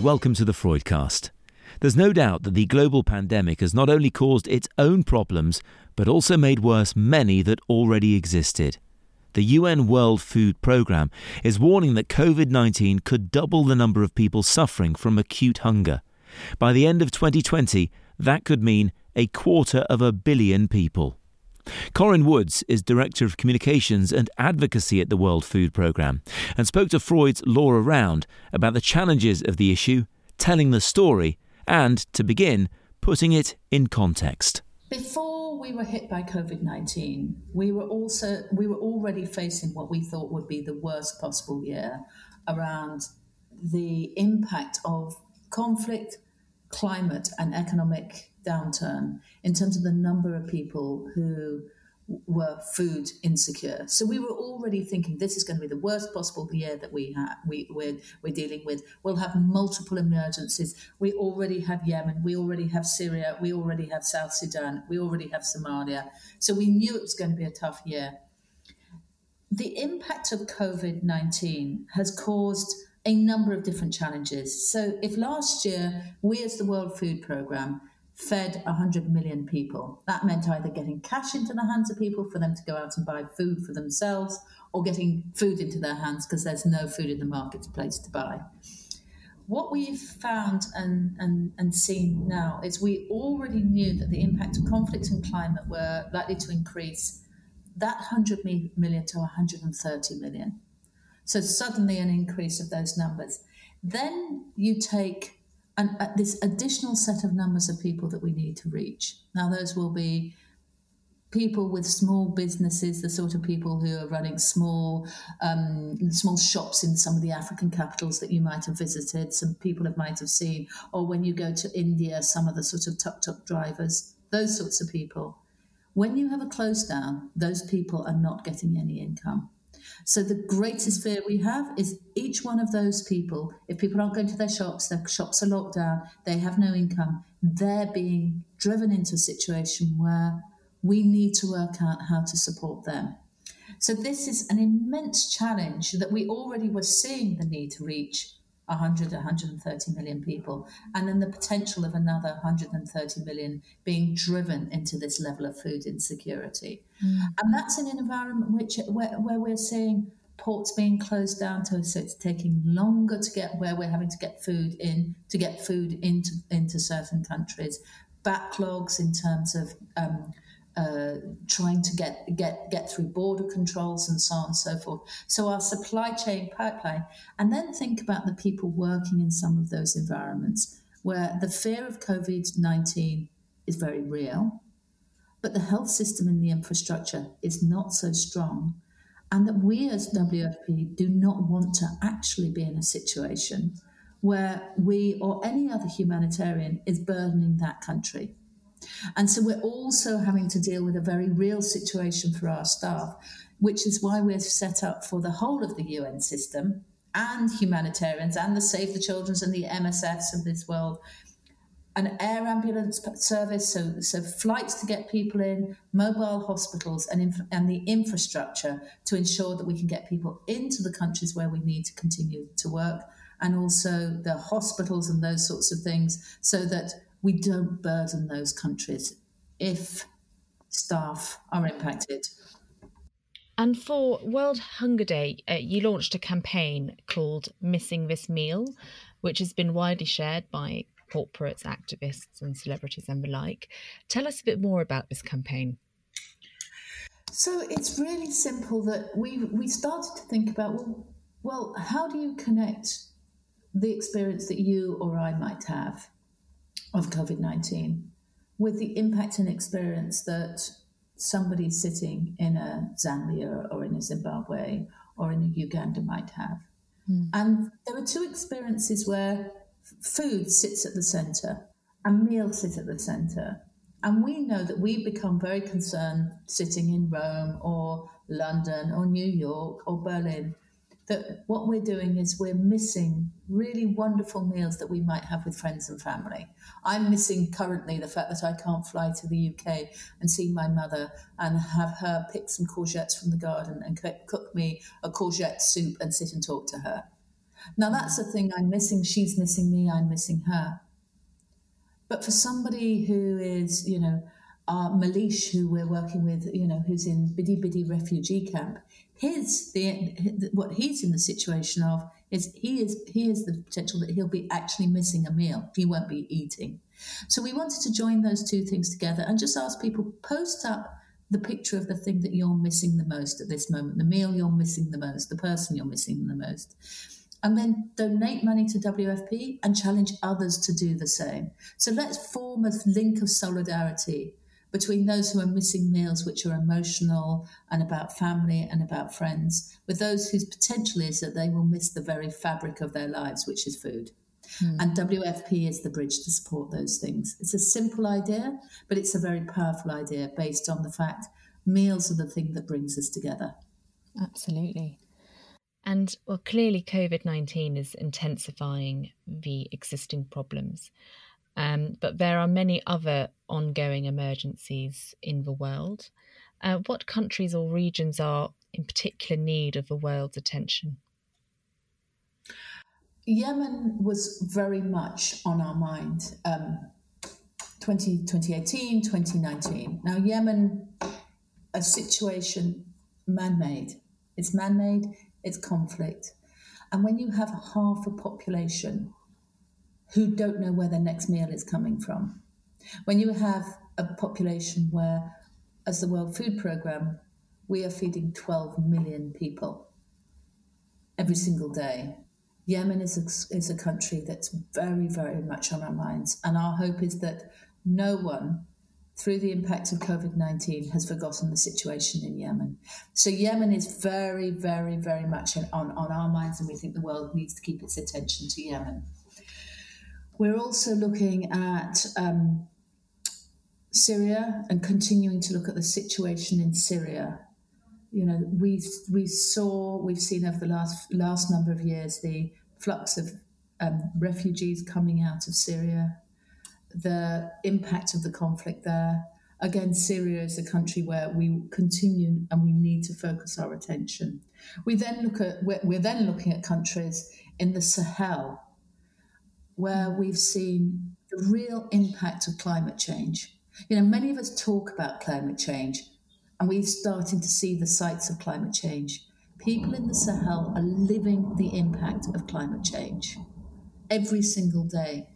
Welcome to the Freudcast. There's no doubt that the global pandemic has not only caused its own problems, but also made worse many that already existed. The UN World Food Programme is warning that COVID 19 could double the number of people suffering from acute hunger. By the end of 2020, that could mean a quarter of a billion people. Corinne Woods is Director of Communications and Advocacy at the World Food Programme and spoke to Freud's Laura Round about the challenges of the issue, telling the story, and, to begin, putting it in context. Before we were hit by COVID 19, we were also we were already facing what we thought would be the worst possible year around the impact of conflict, climate, and economic downturn in terms of the number of people who were food insecure. So we were already thinking this is going to be the worst possible year that we have we we're, we're dealing with. We'll have multiple emergencies. We already have Yemen. We already have Syria. We already have South Sudan. We already have Somalia. So we knew it was going to be a tough year. The impact of COVID nineteen has caused a number of different challenges. So if last year we, as the World Food Programme, fed 100 million people. That meant either getting cash into the hands of people for them to go out and buy food for themselves or getting food into their hands because there's no food in the marketplace to buy. What we've found and, and, and seen now is we already knew that the impact of conflict and climate were likely to increase that 100 million to 130 million. So, suddenly, an increase of those numbers. Then you take and uh, this additional set of numbers of people that we need to reach. Now, those will be people with small businesses, the sort of people who are running small um, small shops in some of the African capitals that you might have visited, some people have might have seen, or when you go to India, some of the sort of tuk tuk drivers, those sorts of people. When you have a close down, those people are not getting any income. So the greatest fear we have is each one of those people, if people aren't going to their shops, their shops are locked down, they have no income, they're being driven into a situation where we need to work out how to support them. So this is an immense challenge that we already were seeing the need to reach 100, 130 million people, and then the potential of another 130 million being driven into this level of food insecurity. Mm. And that's in an environment which where, where we're seeing ports being closed down to so it's taking longer to get where we're having to get food in to get food into into certain countries backlogs in terms of um, uh, trying to get get get through border controls and so on and so forth. So our supply chain pipeline, and then think about the people working in some of those environments where the fear of COVID nineteen is very real, but the health system and the infrastructure is not so strong, and that we as WFP do not want to actually be in a situation where we or any other humanitarian is burdening that country. And so we're also having to deal with a very real situation for our staff, which is why we're set up for the whole of the UN system and humanitarians and the Save the Children's and the MSFs of this world. An air ambulance service, so, so flights to get people in, mobile hospitals, and, inf- and the infrastructure to ensure that we can get people into the countries where we need to continue to work, and also the hospitals and those sorts of things, so that we don't burden those countries if staff are impacted. And for World Hunger Day, uh, you launched a campaign called Missing This Meal, which has been widely shared by corporates, activists, and celebrities and the like. Tell us a bit more about this campaign. So it's really simple that we we started to think about well, well, how do you connect the experience that you or I might have of COVID 19 with the impact and experience that somebody sitting in a Zambia or in a Zimbabwe or in a Uganda might have. Mm. And there are two experiences where food sits at the center and meals sit at the center. And we know that we become very concerned sitting in Rome or London or New York or Berlin that what we're doing is we're missing really wonderful meals that we might have with friends and family. I'm missing currently the fact that I can't fly to the UK and see my mother and have her pick some courgettes from the garden and cook me a courgette soup and sit and talk to her. Now, that's the thing I'm missing. She's missing me, I'm missing her. But for somebody who is, you know, uh, Malish, who we're working with, you know, who's in Bidi Bidi refugee camp, his the what he's in the situation of is he is he is the potential that he'll be actually missing a meal. He won't be eating. So we wanted to join those two things together and just ask people post up the picture of the thing that you're missing the most at this moment, the meal you're missing the most, the person you're missing the most. And then donate money to WFP and challenge others to do the same. So let's form a link of solidarity between those who are missing meals, which are emotional and about family and about friends, with those whose potential is that they will miss the very fabric of their lives, which is food. Mm. And WFP is the bridge to support those things. It's a simple idea, but it's a very powerful idea based on the fact meals are the thing that brings us together. Absolutely. And well, clearly, COVID 19 is intensifying the existing problems. Um, but there are many other ongoing emergencies in the world. Uh, what countries or regions are in particular need of the world's attention? Yemen was very much on our mind um, 20, 2018, 2019. Now, Yemen, a situation man made. It's man made, it's conflict. And when you have half a population who don't know where their next meal is coming from, when you have a population where, as the World Food Programme, we are feeding 12 million people every single day Yemen is a, is a country that's very, very much on our minds. And our hope is that no one, through the impact of COVID 19, has forgotten the situation in Yemen. So, Yemen is very, very, very much on, on our minds, and we think the world needs to keep its attention to Yemen. We're also looking at um, Syria and continuing to look at the situation in Syria you know we we saw we've seen over the last last number of years the flux of um, refugees coming out of Syria, the impact of the conflict there. Again, Syria is a country where we continue and we need to focus our attention. We then look at we're, we're then looking at countries in the Sahel where mm. we've seen the real impact of climate change. You know, many of us talk about climate change, and we're starting to see the sights of climate change people in the Sahel are living the impact of climate change every single day.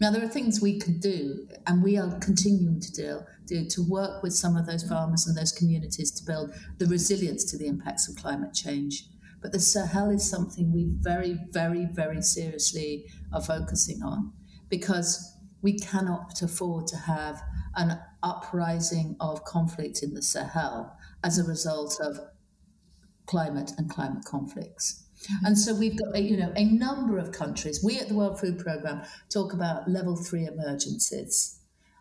Now, there are things we can do, and we are continuing to do, do to work with some of those farmers and those communities to build the resilience to the impacts of climate change. But the Sahel is something we very, very, very seriously are focusing on because we cannot afford to have an uprising of conflict in the Sahel as a result of climate and climate conflicts. Mm-hmm. And so we've got, a, you know, a number of countries. We at the World Food Programme talk about level three emergencies.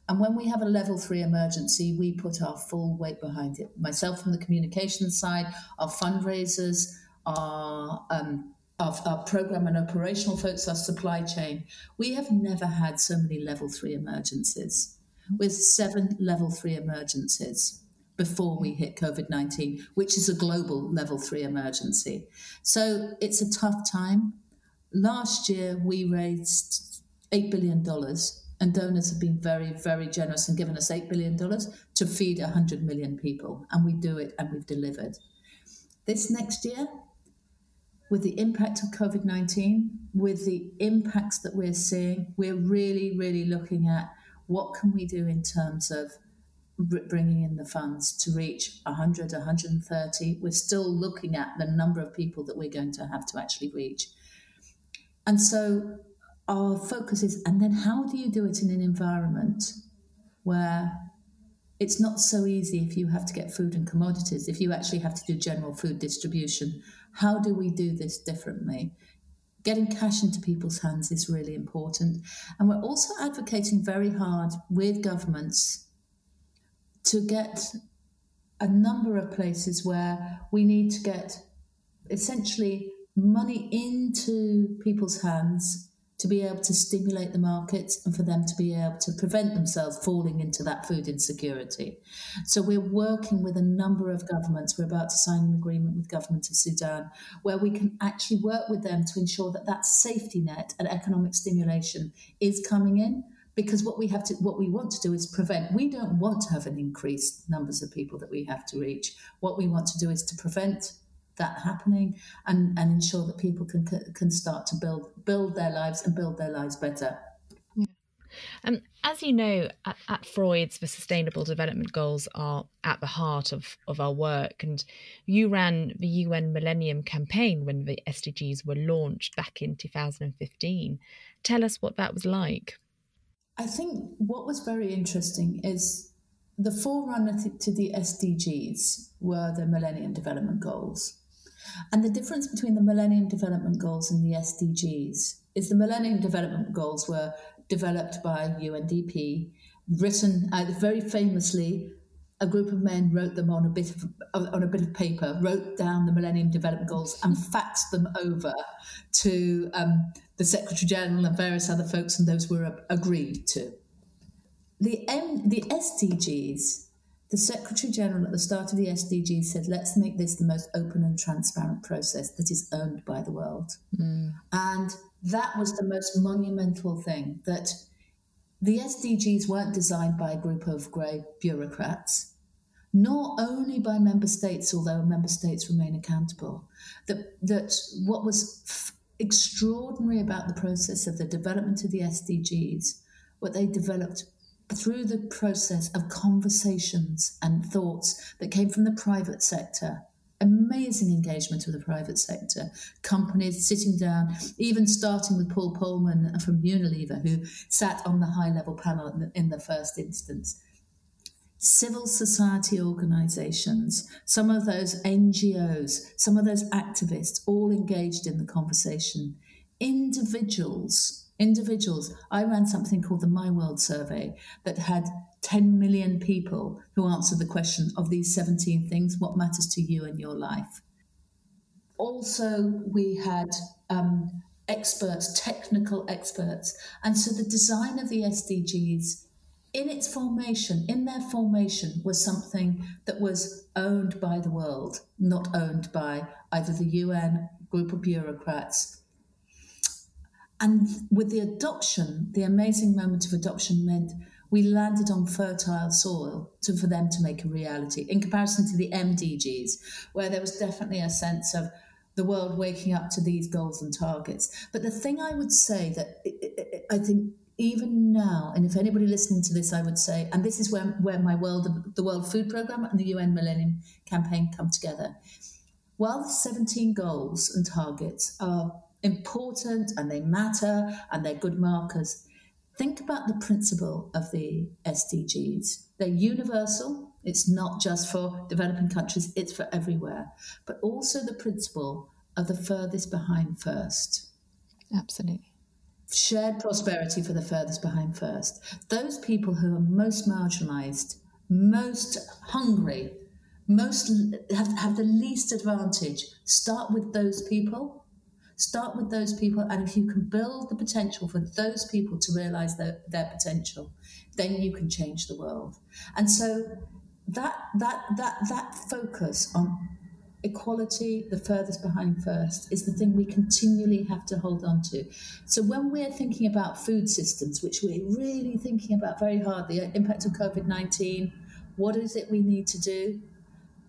And when we have a level three emergency, we put our full weight behind it. Myself from the communications side, our fundraisers, our, um, our, our program and operational folks, our supply chain. We have never had so many level three emergencies with seven level three emergencies before we hit COVID 19, which is a global level three emergency. So it's a tough time. Last year, we raised $8 billion, and donors have been very, very generous and given us $8 billion to feed 100 million people. And we do it and we've delivered. This next year, with the impact of COVID 19, with the impacts that we're seeing, we're really, really looking at what can we do in terms of bringing in the funds to reach 100, 130. We're still looking at the number of people that we're going to have to actually reach. And so our focus is, and then how do you do it in an environment where it's not so easy if you have to get food and commodities, if you actually have to do general food distribution? How do we do this differently? Getting cash into people's hands is really important. And we're also advocating very hard with governments to get a number of places where we need to get essentially money into people's hands to be able to stimulate the markets and for them to be able to prevent themselves falling into that food insecurity. So we're working with a number of governments. We're about to sign an agreement with government of Sudan where we can actually work with them to ensure that that safety net and economic stimulation is coming in because what we have to what we want to do is prevent we don't want to have an increased numbers of people that we have to reach what we want to do is to prevent that happening and, and ensure that people can can start to build build their lives and build their lives better. Yeah. Um, as you know, at, at, Freud's, the Sustainable Development Goals are at the heart of, of our work. And you ran the UN Millennium Campaign when the SDGs were launched back in 2015. Tell us what that was like. I think what was very interesting is the forerunner to the SDGs were the Millennium Development Goals. And the difference between the Millennium Development Goals and the SDGs is the Millennium Development Goals were developed by UNDP, written uh, very famously. A group of men wrote them on a bit of on a bit of paper, wrote down the Millennium Development Goals, and faxed them over to um, the Secretary General and various other folks, and those were agreed to. The M, the SDGs the Secretary General at the start of the SDGs said, let's make this the most open and transparent process that is owned by the world. Mm. And that was the most monumental thing that the SDGs weren't designed by a group of grey bureaucrats, nor only by member states, although member states remain accountable. That, that what was f- extraordinary about the process of the development of the SDGs, what they developed through the process of conversations and thoughts that came from the private sector. Amazing engagement of the private sector, companies sitting down, even starting with Paul Polman from Unilever, who sat on the high level panel in the, in the first instance. Civil society organizations, some of those NGOs, some of those activists, all engaged in the conversation. Individuals individuals. I ran something called the My World survey that had 10 million people who answered the question of these 17 things what matters to you in your life. Also, we had um, experts, technical experts. And so the design of the SDGs in its formation, in their formation, was something that was owned by the world, not owned by either the UN, group of bureaucrats, and with the adoption, the amazing moment of adoption meant we landed on fertile soil to, for them to make a reality in comparison to the MDGs, where there was definitely a sense of the world waking up to these goals and targets. But the thing I would say that I think even now, and if anybody listening to this, I would say, and this is where, where my world, the World Food Programme and the UN Millennium Campaign come together. While the 17 goals and targets are important and they matter and they're good markers. Think about the principle of the SDGs. They're universal, it's not just for developing countries, it's for everywhere, but also the principle of the furthest behind first. Absolutely. Shared prosperity for the furthest behind first. Those people who are most marginalized, most hungry, most have, have the least advantage, start with those people Start with those people, and if you can build the potential for those people to realize their, their potential, then you can change the world. And so that that that that focus on equality, the furthest behind first, is the thing we continually have to hold on to. So when we're thinking about food systems, which we're really thinking about very hard, the uh, impact of COVID 19, what is it we need to do?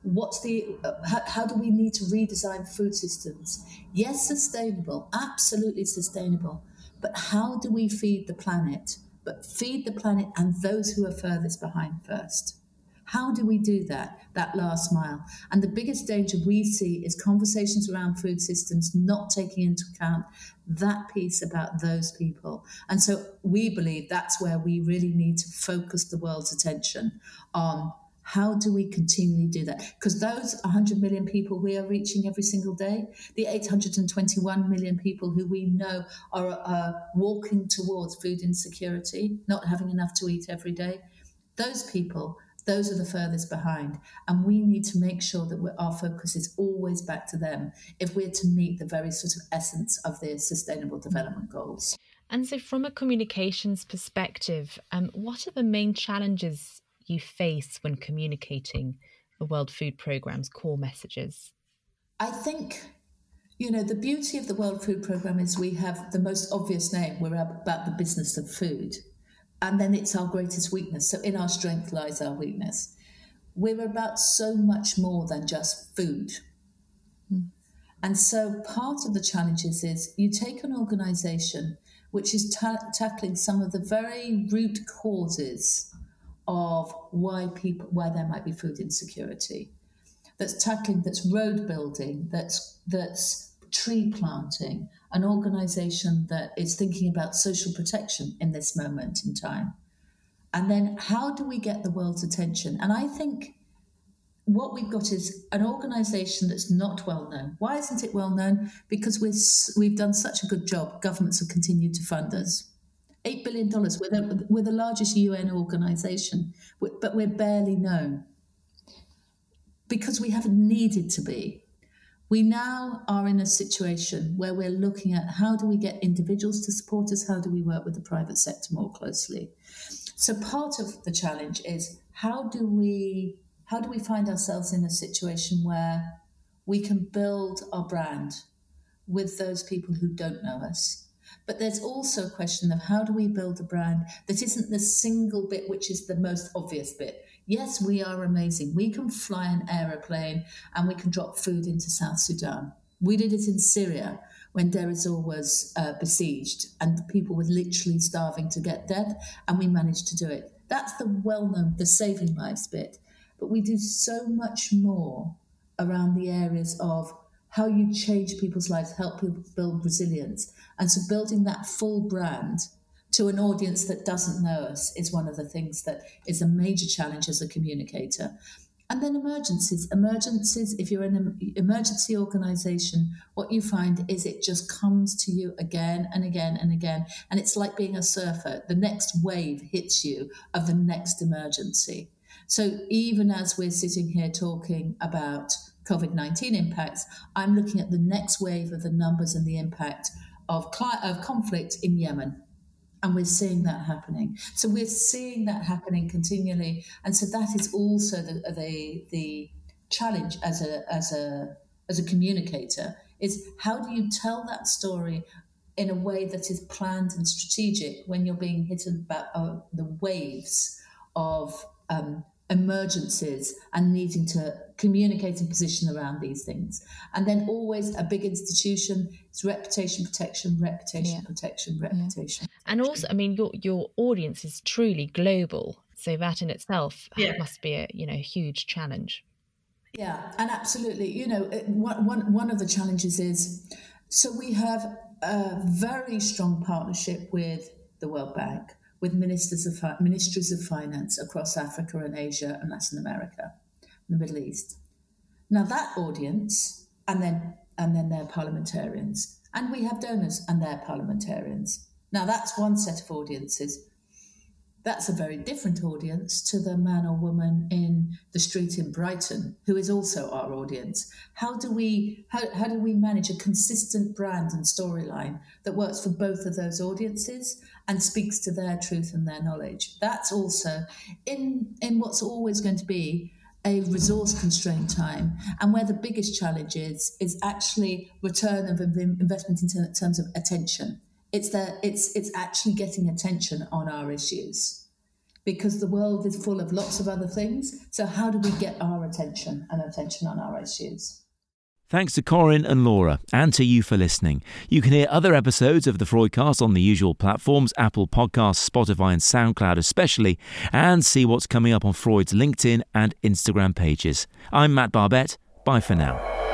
What's the uh, how, how, do we need to redesign food systems? Yes sustainable absolutely sustainable but how do we feed the planet? But feed the planet and those who are furthest behind first. How do we do that that last mile? And the biggest danger we see is conversations around food systems not taking into account that piece about those people. And so we believe that's where we really need to focus the world's attention on how do we continually do that? Because those 100 million people we are reaching every single day, the 821 million people who we know are uh, walking towards food insecurity, not having enough to eat every day, those people, those are the furthest behind. And we need to make sure that our focus is always back to them if we're to meet the very sort of essence of the Sustainable Development Goals. And so, from a communications perspective, um, what are the main challenges you face when communicating the World Food Programme's core messages? I think, you know, the beauty of the World Food Programme is we have the most obvious name. We're about the business of food. And then it's our greatest weakness. So, in our strength lies our weakness. We're about so much more than just food. Mm. And so, part of the challenges is you take an organization which is ta- tackling some of the very root causes of why people why there might be food insecurity. That's tackling that's road building that's that's tree planting an organization that is thinking about social protection in this moment in time. And then how do we get the world's attention? And i think what we've got is an organization that's not well known. Why isn't it well known? Because we've we've done such a good job. Governments have continued to fund us $8 billion. We're the, we're the largest UN organization, but we're barely known because we haven't needed to be. We now are in a situation where we're looking at how do we get individuals to support us? How do we work with the private sector more closely? So part of the challenge is how do we how do we find ourselves in a situation where we can build our brand with those people who don't know us but there's also a question of how do we build a brand that isn't the single bit which is the most obvious bit. Yes, we are amazing. We can fly an aeroplane and we can drop food into South Sudan. We did it in Syria when Deir ez-Zor was uh, besieged and people were literally starving to get death, and we managed to do it. That's the well known, the saving lives bit. But we do so much more around the areas of how you change people's lives, help people build resilience. And so building that full brand to an audience that doesn't know us is one of the things that is a major challenge as a communicator. And then emergencies. Emergencies, if you're in an emergency organization, what you find is it just comes to you again and again and again. And it's like being a surfer. The next wave hits you of the next emergency. So even as we're sitting here talking about COVID 19 impacts, I'm looking at the next wave of the numbers and the impact of, of conflict in Yemen. And we're seeing that happening. So we're seeing that happening continually. And so that is also the, the, the challenge as a, as, a, as a communicator is how do you tell that story in a way that is planned and strategic when you're being hit about uh, the waves of um, emergencies and needing to communicate and position around these things. And then always a big institution, it's reputation protection, reputation yeah. protection, reputation. Yeah. And also, I mean, your your audience is truly global. So that in itself yeah. must be a you know huge challenge. Yeah, and absolutely. You know, one, one, one of the challenges is so we have a very strong partnership with the World Bank with ministers of ministries of finance across Africa and Asia and Latin America, and the Middle East. Now that audience, and then and then their parliamentarians, and we have donors and their parliamentarians. Now that's one set of audiences. That's a very different audience to the man or woman in the street in Brighton, who is also our audience. How do we how, how do we manage a consistent brand and storyline that works for both of those audiences and speaks to their truth and their knowledge? That's also in in what's always going to be a resource constrained time and where the biggest challenge is is actually return of investment in terms of attention it's that it's it's actually getting attention on our issues because the world is full of lots of other things. So how do we get our attention and attention on our issues? Thanks to Corinne and Laura, and to you for listening. You can hear other episodes of the Freudcast on the usual platforms Apple Podcasts, Spotify, and SoundCloud, especially, and see what's coming up on Freud's LinkedIn and Instagram pages. I'm Matt Barbette. Bye for now.